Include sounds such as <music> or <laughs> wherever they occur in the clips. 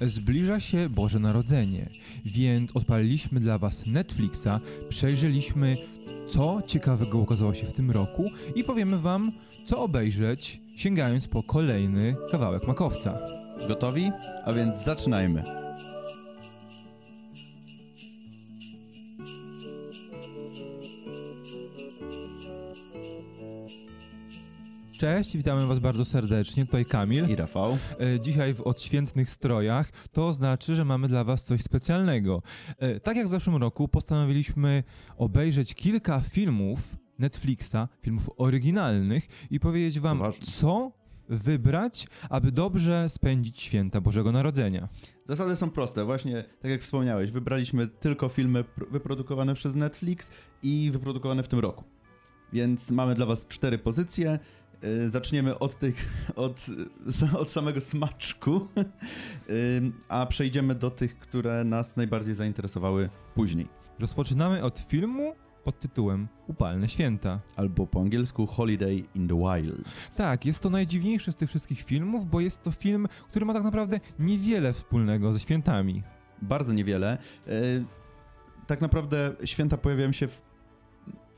Zbliża się Boże Narodzenie, więc odpaliliśmy dla Was Netflixa, przejrzeliśmy, co ciekawego ukazało się w tym roku i powiemy Wam, co obejrzeć, sięgając po kolejny kawałek makowca. Gotowi? A więc zaczynajmy. Cześć, witamy Was bardzo serdecznie, tutaj Kamil. I Rafał. E, Dzisiaj w odświętnych strojach, to znaczy, że mamy dla Was coś specjalnego. E, Tak jak w zeszłym roku postanowiliśmy obejrzeć kilka filmów Netflixa, filmów oryginalnych i powiedzieć Wam, co wybrać, aby dobrze spędzić święta Bożego Narodzenia. Zasady są proste. Właśnie, tak jak wspomniałeś, wybraliśmy tylko filmy pr- wyprodukowane przez Netflix i wyprodukowane w tym roku. Więc mamy dla was cztery pozycje. Yy, Zaczniemy od tych, <laughs> od, od samego smaczku, Yy, <laughs> a przejdziemy do tych, które nas najbardziej zainteresowały później. Rozpoczynamy od filmu pod tytułem Upalne Święta. Albo po angielsku Holiday in the Wild. Tak, jest to najdziwniejszy z tych wszystkich filmów, bo jest to film, który ma tak naprawdę niewiele wspólnego ze świętami. Bardzo niewiele. Yy, Tak naprawdę święta pojawiają się w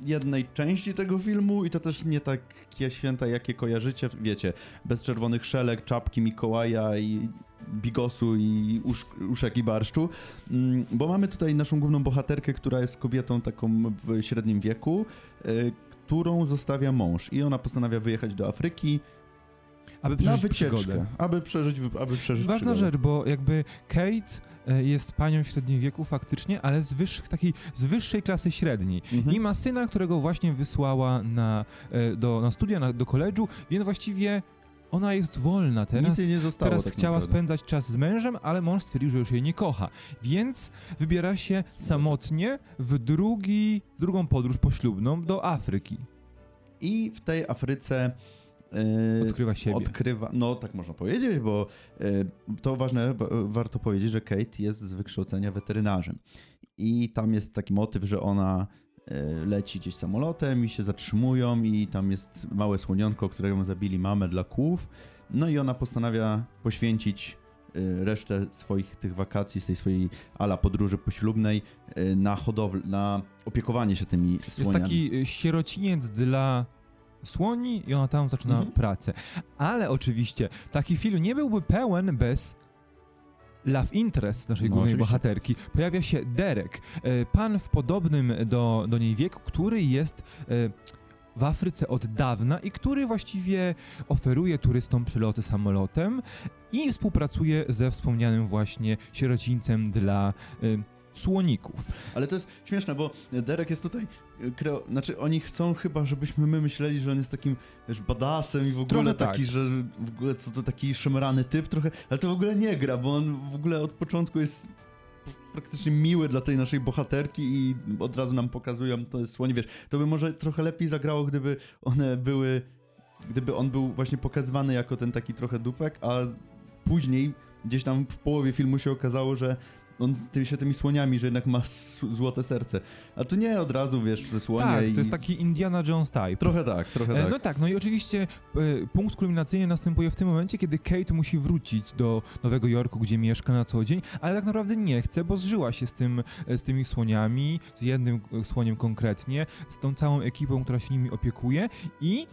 jednej części tego filmu i to też nie takie święta, jakie kojarzycie, wiecie, bez czerwonych szelek, czapki Mikołaja i bigosu i usz, uszek i barszczu, Mm, bo mamy tutaj naszą główną bohaterkę, która jest kobietą taką w średnim wieku, yy, którą zostawia mąż i ona postanawia wyjechać do Afryki Aby na przeżyć wycieczkę, przygodę. aby przeżyć, aby przeżyć Ważna przygodę. rzecz, bo jakby Kate e, jest panią w średnim wieku faktycznie, ale z, wyższych, takiej, z wyższej klasy średniej. Mhm. I ma syna, którego właśnie wysłała na, e, do, na studia, na, do koledżu, więc właściwie ona jest wolna teraz. Nic jej nie zostało Teraz tak chciała naprawdę. spędzać czas z mężem, ale mąż stwierdził, że już jej nie kocha. Więc wybiera się samotnie w, drugi, drugą podróż poślubną do Afryki. I w tej Afryce Odkrywa siebie. odkrywa, no tak można powiedzieć, bo yy, to ważne, wa- warto powiedzieć, że Kate jest z wykształcenia weterynarzem. I tam jest taki motyw, że ona yy, leci gdzieś samolotem i się zatrzymują i tam jest małe słonionko, którego zabili mamę dla kłów. No i ona postanawia poświęcić resztę swoich tych wakacji, z tej swojej ala podróży poślubnej na hodowlę, na opiekowanie się tymi Jest słoniami. taki y, sierociniec dla słoni i ona tam zaczyna Mhm. pracę. Ale oczywiście taki film nie byłby pełen bez love interest naszej No, głównej oczywiście. bohaterki. Pojawia się Derek, e, pan w podobnym do, do niej wieku, który jest e, w Afryce od dawna i który właściwie oferuje turystom przeloty samolotem i współpracuje ze wspomnianym właśnie sierocińcem dla e, słoników. Ale to jest śmieszne, bo Derek jest tutaj. e, Kreo... Znaczy, oni chcą chyba, żebyśmy my myśleli, że on jest takim wiesz, badasem i w ogóle Trochę taki, tak. że w ogóle co to taki szemrany typ trochę, ale to w ogóle nie gra, bo on w ogóle od początku jest praktycznie miły dla tej naszej bohaterki i od razu nam pokazują to słonie, wiesz, to by może trochę lepiej zagrało, gdyby one były, gdyby on był właśnie pokazywany jako ten taki trochę dupek, a później gdzieś tam w połowie filmu się okazało, że on ty, się tymi słoniami, że jednak ma złote serce. A tu nie od razu, wiesz, ze słonie Tak, i... to jest taki Indiana Jones type. Trochę tak, trochę E, tak. No tak, no i oczywiście e, punkt kulminacyjny następuje w tym momencie, kiedy Kate musi wrócić do Nowego Jorku, gdzie mieszka na co dzień, ale tak naprawdę nie chce, bo zżyła się z, tym, e, z tymi słoniami, z jednym słoniem konkretnie, z tą całą ekipą, która się nimi opiekuje i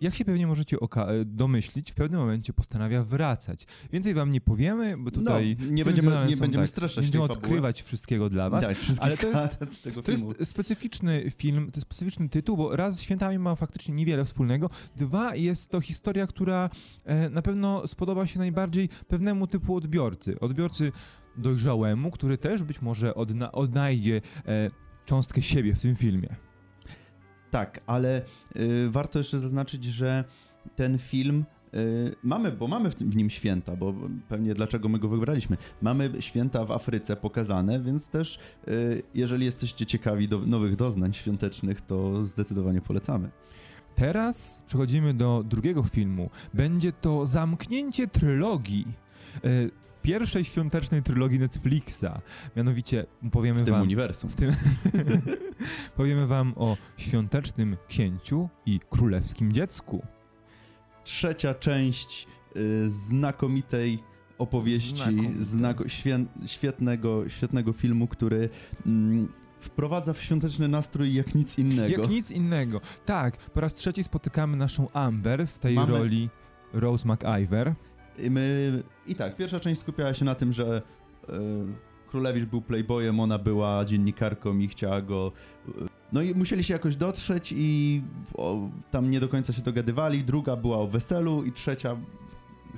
jak się pewnie możecie e, domyślić, w pewnym momencie postanawia wracać. Więcej wam nie powiemy, bo tutaj... no, nie będziemy, nie będziemy tak, streszczać będziemy fabuły. odkrywać wszystkiego dla was, Tak, ale to jest- <laughs> to jest specyficzny film, to jest specyficzny tytuł, bo raz z świętami ma faktycznie niewiele wspólnego, dwa jest to historia, która e, na pewno spodoba się najbardziej pewnemu typu odbiorcy. Odbiorcy dojrzałemu, który też być może odna- odnajdzie e, cząstkę siebie w tym filmie. Tak, ale y, warto jeszcze zaznaczyć, że ten film y, mamy, bo mamy w, nim święta, bo pewnie dlaczego my go wybraliśmy. Mamy święta w Afryce pokazane, więc też y, jeżeli jesteście ciekawi do nowych doznań świątecznych, to zdecydowanie polecamy. Teraz przechodzimy do drugiego filmu. Będzie to zamknięcie trylogii. Pierwszej świątecznej trylogii Netflixa. Mianowicie powiemy W tym wam... uniwersum. W tym <laughs> powiemy wam o świątecznym księciu i królewskim dziecku. Trzecia część y, znakomitej opowieści, Znakomite. znako, świetnego, świetnego filmu, który mm, wprowadza w świąteczny nastrój jak nic innego. Jak nic innego. Tak, po raz trzeci spotykamy naszą Amber w tej Mamy- roli Rose McIver. My, I tak, pierwsza część skupiała się na tym, że e, Królewicz był playboyem, ona była dziennikarką i chciała go... e, no i musieli się jakoś dotrzeć i o, tam nie do końca się dogadywali. Druga była o weselu i trzecia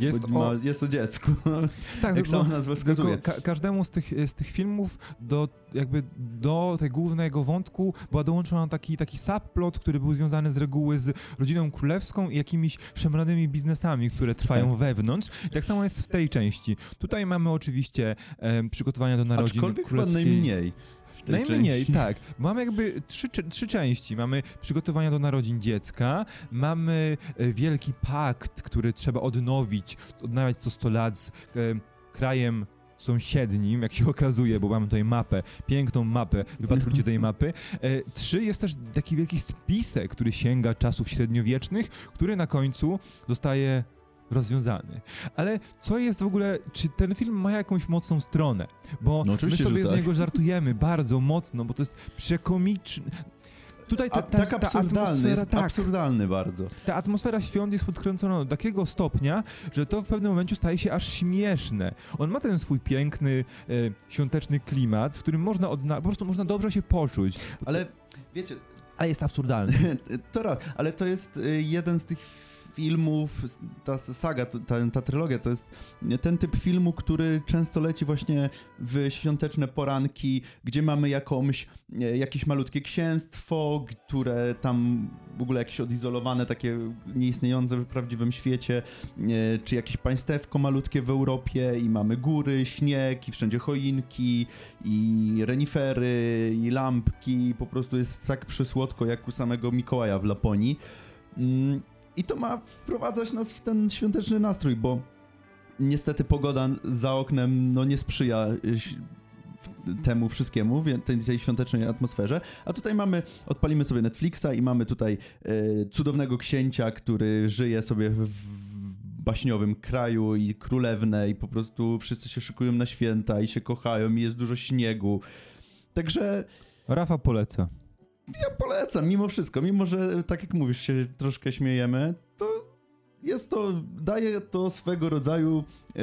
Jest ma, o- jest o dziecku. <laughs> Tak, jak no, sama nazwa wskazuje. Ka każdemu z tych, z tych filmów do, jakby do tego głównego wątku była dołączona taki, taki subplot, który był związany z reguły z rodziną królewską i jakimiś szemranymi biznesami, które trwają Tak. wewnątrz. I tak samo jest w tej części. Tutaj mamy oczywiście em, przygotowania do narodzin Aczkolwiek królewskiej. najmniej w tej Najmniej, części. tak. Mamy jakby trzy, trzy części. Mamy przygotowania do narodzin dziecka, mamy e, wielki pakt, który trzeba odnowić, odnawiać co 100 lat z e, krajem sąsiednim, jak się okazuje, bo mamy tutaj mapę, piękną mapę, wypatrujcie tej mapy. E, trzy jest też taki wielki spisek, który sięga czasów średniowiecznych, który na końcu zostaje rozwiązany. Ale co jest w ogóle, czy ten film ma jakąś mocną stronę? Bo No my sobie że z tak. niego żartujemy bardzo mocno, bo to jest przekomiczne. Tutaj ta, A, ta, tak ta absurdalny, atmosfera, jest tak, absurdalny bardzo. ta atmosfera świąt jest podkręcona do takiego stopnia, że to w pewnym momencie staje się aż śmieszne. On ma ten swój piękny, e, świąteczny klimat, w którym można odna- po prostu można dobrze się poczuć, Ale wiecie, ale jest absurdalny. <laughs> to raz, ale to jest y, jeden z tych filmów, ta saga, ta, ta trylogia, to jest ten typ filmu, który często leci właśnie w świąteczne poranki, gdzie mamy jakąś, e, jakieś malutkie księstwo, które tam w ogóle jakieś odizolowane, takie nieistniejące w prawdziwym świecie, e, czy jakieś państewko malutkie w Europie i mamy góry, śnieg i wszędzie choinki i renifery i lampki, po prostu jest tak przysłodko jak u samego Mikołaja w Laponii. I to ma wprowadzać nas w ten świąteczny nastrój, bo niestety pogoda za oknem no, nie sprzyja y, w- temu wszystkiemu, tej, tej świątecznej atmosferze. A tutaj mamy, odpalimy sobie Netflixa i mamy tutaj e, cudownego księcia, który żyje sobie w, w baśniowym kraju i królewnę i po prostu wszyscy się szykują na święta i się kochają i jest dużo śniegu. Także Rafa poleca. Ja polecam, mimo wszystko, mimo że tak jak mówisz, się troszkę śmiejemy, to jest to, daje to swego rodzaju e,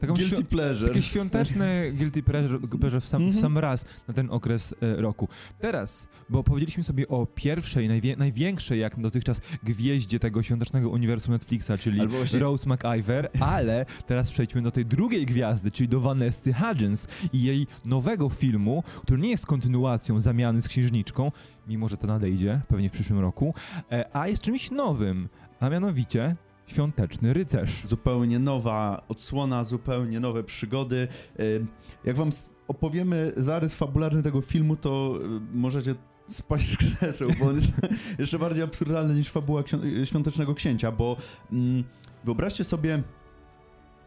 Taką guilty pleasure. Takie świąteczne guilty pleasure pleasure w sam, w Mhm. sam raz na ten okres e, roku. Teraz, bo powiedzieliśmy sobie o pierwszej, najwie, największej jak dotychczas gwieździe tego świątecznego uniwersum Netflixa, czyli właśnie- Rose McIver, ale teraz przejdźmy do tej drugiej gwiazdy, czyli do Vanessy Hudgens i jej nowego filmu, który nie jest kontynuacją zamiany z księżniczką, mimo że to nadejdzie pewnie w przyszłym roku, e, a jest czymś nowym, a mianowicie Świąteczny Rycerz. Zupełnie nowa odsłona, zupełnie nowe przygody. E, Jak wam opowiemy zarys fabularny tego filmu, to e, możecie spaść z krzeseł, bo on jest <laughs> jeszcze bardziej absurdalny niż fabuła ksią- Świątecznego Księcia, bo mm, wyobraźcie sobie,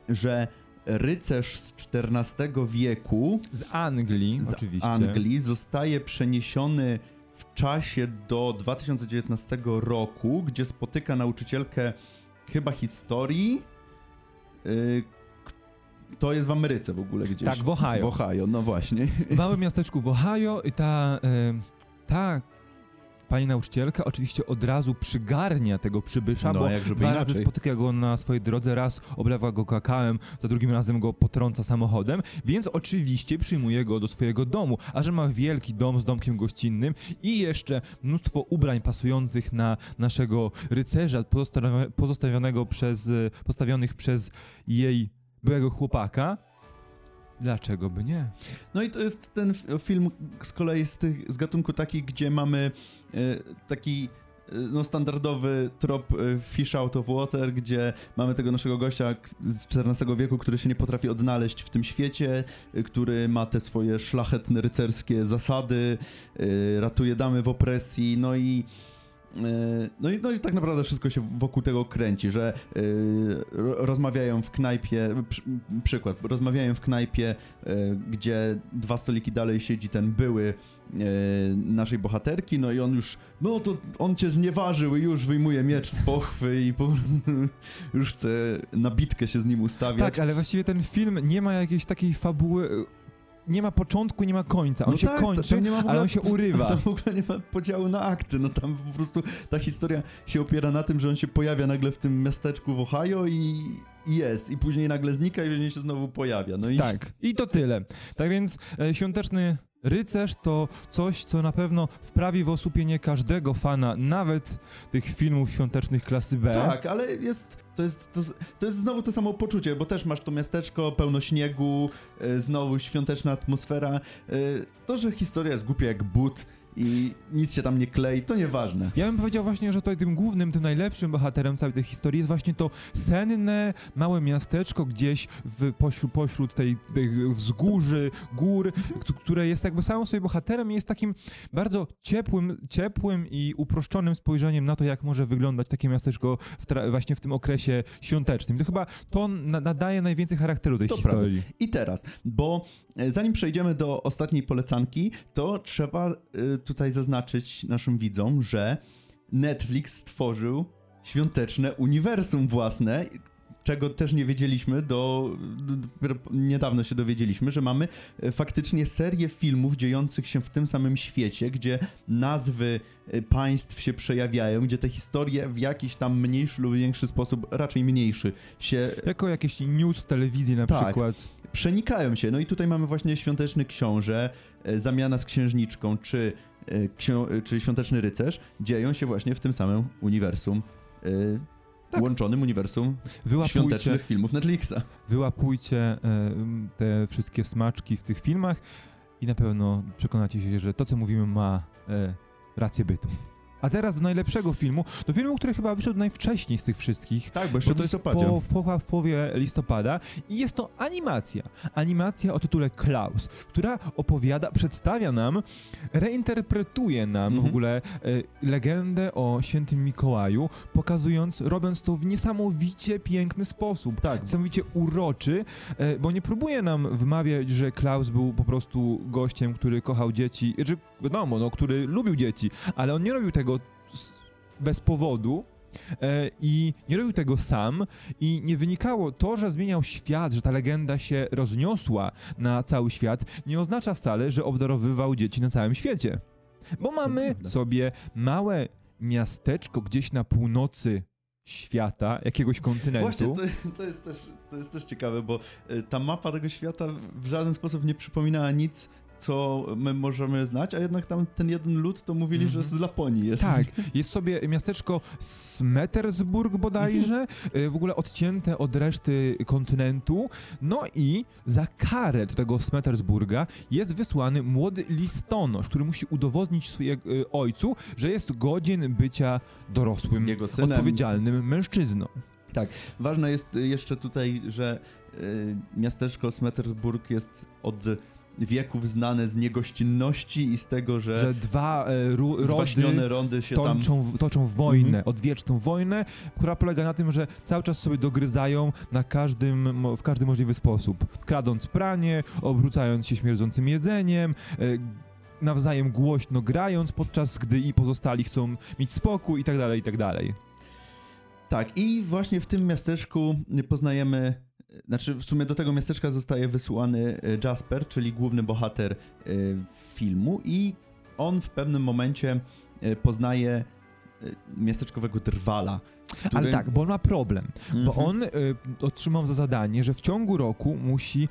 że rycerz z XIV wieku Z Anglii, z oczywiście. Anglii zostaje przeniesiony w czasie do 2019 roku, gdzie spotyka nauczycielkę chyba historii. Yy, k- to jest w Ameryce w ogóle gdzieś. Tak, w Ohio. W Ohio, no właśnie. w małym miasteczku w Ohio i ta, e, ta pani nauczycielka oczywiście od razu przygarnia tego przybysza, No, bo jak dwa razy inaczej. spotyka go na swojej drodze, raz oblewa go kakałem, za drugim razem go potrąca samochodem, więc oczywiście przyjmuje go do swojego domu, a że ma wielki dom z domkiem gościnnym i jeszcze mnóstwo ubrań pasujących na naszego rycerza pozostawi- pozostawionego przez, postawionych przez jej byłego chłopaka, dlaczego by nie? No i to jest ten film z kolei z, tych, z gatunku taki, gdzie mamy e, taki e, no, standardowy trop e, fish out of water, gdzie mamy tego naszego gościa z XIV wieku, który się nie potrafi odnaleźć w tym świecie, który ma te swoje szlachetne rycerskie zasady, ratuje damy w opresji, no i No i, no i tak naprawdę wszystko się wokół tego kręci, że yy, rozmawiają w knajpie, przy, przykład, rozmawiają w knajpie, yy, gdzie dwa stoliki dalej siedzi ten były naszej bohaterki, no i on już, no to on cię znieważył i już wyjmuje miecz z pochwy i po <laughs> już chce na bitkę się z nim ustawiać. Tak, ale właściwie ten film nie ma jakiejś takiej fabuły nie ma początku, nie ma końca. On no się tak, kończy, ogóle, ale on się urywa. <laughs> Tam w ogóle nie ma podziału na akty. No tam po prostu ta historia się opiera na tym, że on się pojawia nagle w tym miasteczku w Ohio i, i jest. I później nagle znika i później się znowu pojawia. No i... Tak, i to tyle. Tak więc e, świąteczny Rycerz to coś, co na pewno wprawi w osłupienie każdego fana, nawet tych filmów świątecznych klasy B. Tak, ale jest, to jest, to, to jest znowu to samo poczucie, bo też masz to miasteczko pełno śniegu, e, znowu świąteczna atmosfera. E, to, że historia jest głupia jak but, i nic się tam nie klei, to nieważne. Ja bym powiedział właśnie, że tutaj tym głównym, tym najlepszym bohaterem całej tej historii jest właśnie to senne, małe miasteczko gdzieś w, pośród, pośród tej, tej wzgórzy, gór, które jest jakby samym sobie bohaterem i jest takim bardzo ciepłym, ciepłym i uproszczonym spojrzeniem na to, jak może wyglądać takie miasteczko w właśnie w tym okresie świątecznym. To chyba to nadaje najwięcej charakteru tej to historii. Prawda. I teraz, bo e, zanim przejdziemy do ostatniej polecanki, to trzeba y, tutaj zaznaczyć naszym widzom, że Netflix stworzył świąteczne uniwersum własne, czego też nie wiedzieliśmy, do, niedawno się dowiedzieliśmy, że mamy e, faktycznie serię filmów dziejących się w tym samym świecie, gdzie nazwy e, państw się przejawiają, gdzie te historie w jakiś tam mniejszy lub większy sposób, raczej mniejszy, się... Jako jakieś news w telewizji na tak, przykład. Przenikają się. No i tutaj mamy właśnie Świąteczny Książę, e, Zamiana z Księżniczką, czy E, czy Świąteczny Rycerz dzieją się właśnie w tym samym uniwersum e, tak. łączonym uniwersum wyłapujcie, świątecznych filmów Netflixa. Wyłapujcie e, te wszystkie smaczki w tych filmach i na pewno przekonacie się, że to, co mówimy, ma rację bytu. A teraz do najlepszego filmu, do filmu, który chyba wyszedł najwcześniej z tych wszystkich. Tak, bo jeszcze w listopadzie. Po, w, po, w połowie listopada i jest to animacja. Animacja o tytule Klaus, która opowiada, przedstawia nam, reinterpretuje nam mhm. w ogóle e, legendę o świętym Mikołaju, pokazując, robiąc to w niesamowicie piękny sposób. Tak. Niesamowicie uroczy, e, bo nie próbuje nam wmawiać, że Klaus był po prostu gościem, który kochał dzieci, czy znaczy, wiadomo, no, który lubił dzieci, ale on nie robił tego bez powodu. E, I nie robił tego sam, i nie wynikało to, że zmieniał świat, że ta legenda się rozniosła na cały świat, nie oznacza wcale, że obdarowywał dzieci na całym świecie. Bo mamy sobie małe miasteczko gdzieś na północy świata, jakiegoś kontynentu. Właśnie, to, to, jest też, to jest też ciekawe, bo e, ta mapa tego świata w żaden sposób nie przypominała nic co my możemy znać, a jednak tam ten jeden lud to mówili, mm -hmm. że z Laponii jest. Tak, jest sobie miasteczko Smetersburg bodajże, y, w ogóle odcięte od reszty kontynentu, no i za karę do tego Smetersburga jest wysłany młody listonosz, który musi udowodnić swojemu ojcu, że jest godzien bycia dorosłym, odpowiedzialnym mężczyzną. Tak, ważne jest jeszcze tutaj, że y, miasteczko Smetersburg jest od wieków znane z niegościnności i z tego, że, że dwa e, rody rondy się toczą, tam... toczą wojnę, mhm. odwieczną wojnę, która polega na tym, że cały czas sobie dogryzają na każdym, w każdy możliwy sposób. Kradąc pranie, obrócając się śmierdzącym jedzeniem, e, nawzajem głośno grając, podczas gdy i pozostali chcą mieć spokój i tak dalej, i tak dalej. Tak, i właśnie w tym miasteczku poznajemy znaczy, w sumie do tego miasteczka zostaje wysłany e, Jasper, czyli główny bohater e, filmu, i on w pewnym momencie e, poznaje miasteczkowego drwala, który... Ale tak, bo on ma problem, -hmm. bo on y, otrzymał za zadanie, że w ciągu roku musi,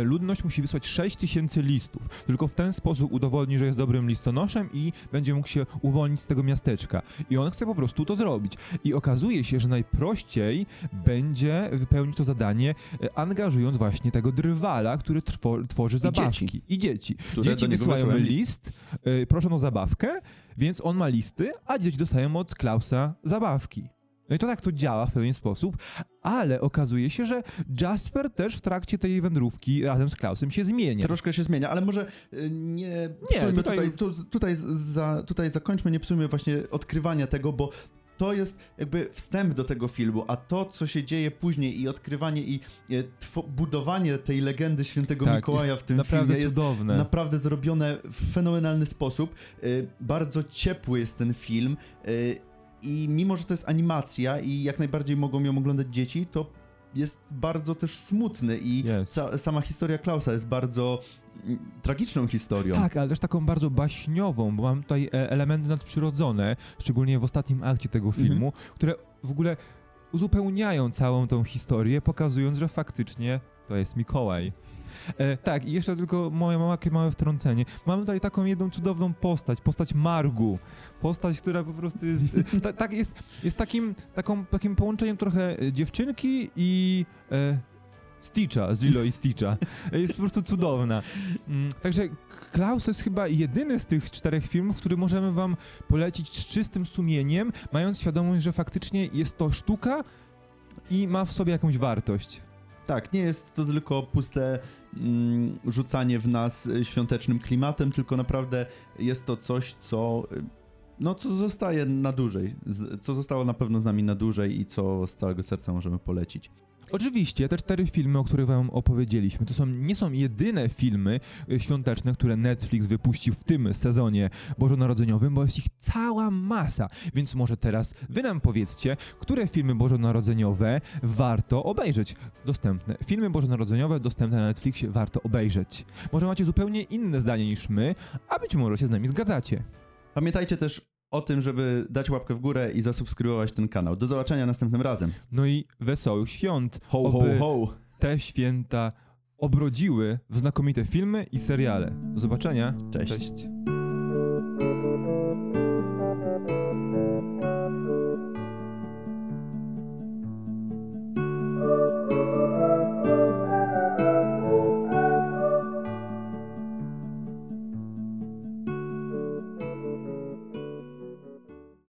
y, ludność musi wysłać 6 tysięcy listów. Tylko w ten sposób udowodni, że jest dobrym listonoszem i będzie mógł się uwolnić z tego miasteczka. I on chce po prostu to zrobić. I okazuje się, że najprościej będzie wypełnić to zadanie, y, angażując właśnie tego drwala, który trwo, tworzy I zabawki. Dzieci. I dzieci. dzieci wysyłają list, y, proszą o zabawkę, więc on ma listy, a dzieci dostają od Klausa zabawki. No i to tak to działa w pewien sposób, ale okazuje się, że Jasper też w trakcie tej wędrówki razem z Klausem się zmienia. Troszkę się zmienia, ale może y, nie Nie, psujmy tutaj- tutaj, tu, tutaj, za, tutaj zakończmy, nie psujmy właśnie odkrywania tego, bo to jest jakby wstęp do tego filmu, a to, co się dzieje później i odkrywanie i e, budowanie tej legendy świętego Tak, Mikołaja w tym Naprawdę filmie jest cudowne. naprawdę zrobione w fenomenalny sposób. Y, Bardzo ciepły jest ten film i mimo, że to jest animacja i jak najbardziej mogą ją oglądać dzieci, to jest bardzo też smutny i Jest. ca- sama historia Klausa jest bardzo mm, tragiczną historią. Tak, ale też taką bardzo baśniową, bo mam tutaj e, elementy nadprzyrodzone, szczególnie w ostatnim akcie tego Mhm. filmu, które w ogóle uzupełniają całą tą historię, pokazując, że faktycznie to jest Mikołaj. E, tak, i jeszcze tylko moje małe, małe wtrącenie. Mamy tutaj taką jedną cudowną postać, postać Margu. Postać, która po prostu jest, <laughs> e, ta, tak, jest, jest takim, taką, takim połączeniem trochę e, dziewczynki i e, Stitcha, z Lilo i Stitcha. E, Jest po prostu cudowna. Mm, Także Klaus to jest chyba jedyny z tych czterech filmów, który możemy wam polecić z czystym sumieniem, mając świadomość, że faktycznie jest to sztuka i ma w sobie jakąś wartość. Tak, nie jest to tylko puste rzucanie w nas y, świątecznym klimatem, tylko naprawdę jest to coś, co. No, co zostaje na dłużej, co zostało na pewno z nami na dłużej i co z całego serca możemy polecić. Oczywiście, te cztery filmy, o których wam opowiedzieliśmy, to są, nie są jedyne filmy y, świąteczne, które Netflix wypuścił w tym sezonie bożonarodzeniowym, bo jest ich cała masa. Więc może teraz wy nam powiedzcie, które filmy bożonarodzeniowe warto obejrzeć. Dostępne. Filmy bożonarodzeniowe dostępne na Netflixie warto obejrzeć. Może macie zupełnie inne zdanie niż my, a być może się z nami zgadzacie. Pamiętajcie też o tym, żeby dać łapkę w górę i zasubskrybować ten kanał. Do zobaczenia następnym razem. No i wesołych świąt. Ho, ho, ho! te święta obrodziły w znakomite filmy i seriale. Do zobaczenia. Cześć. Cześć.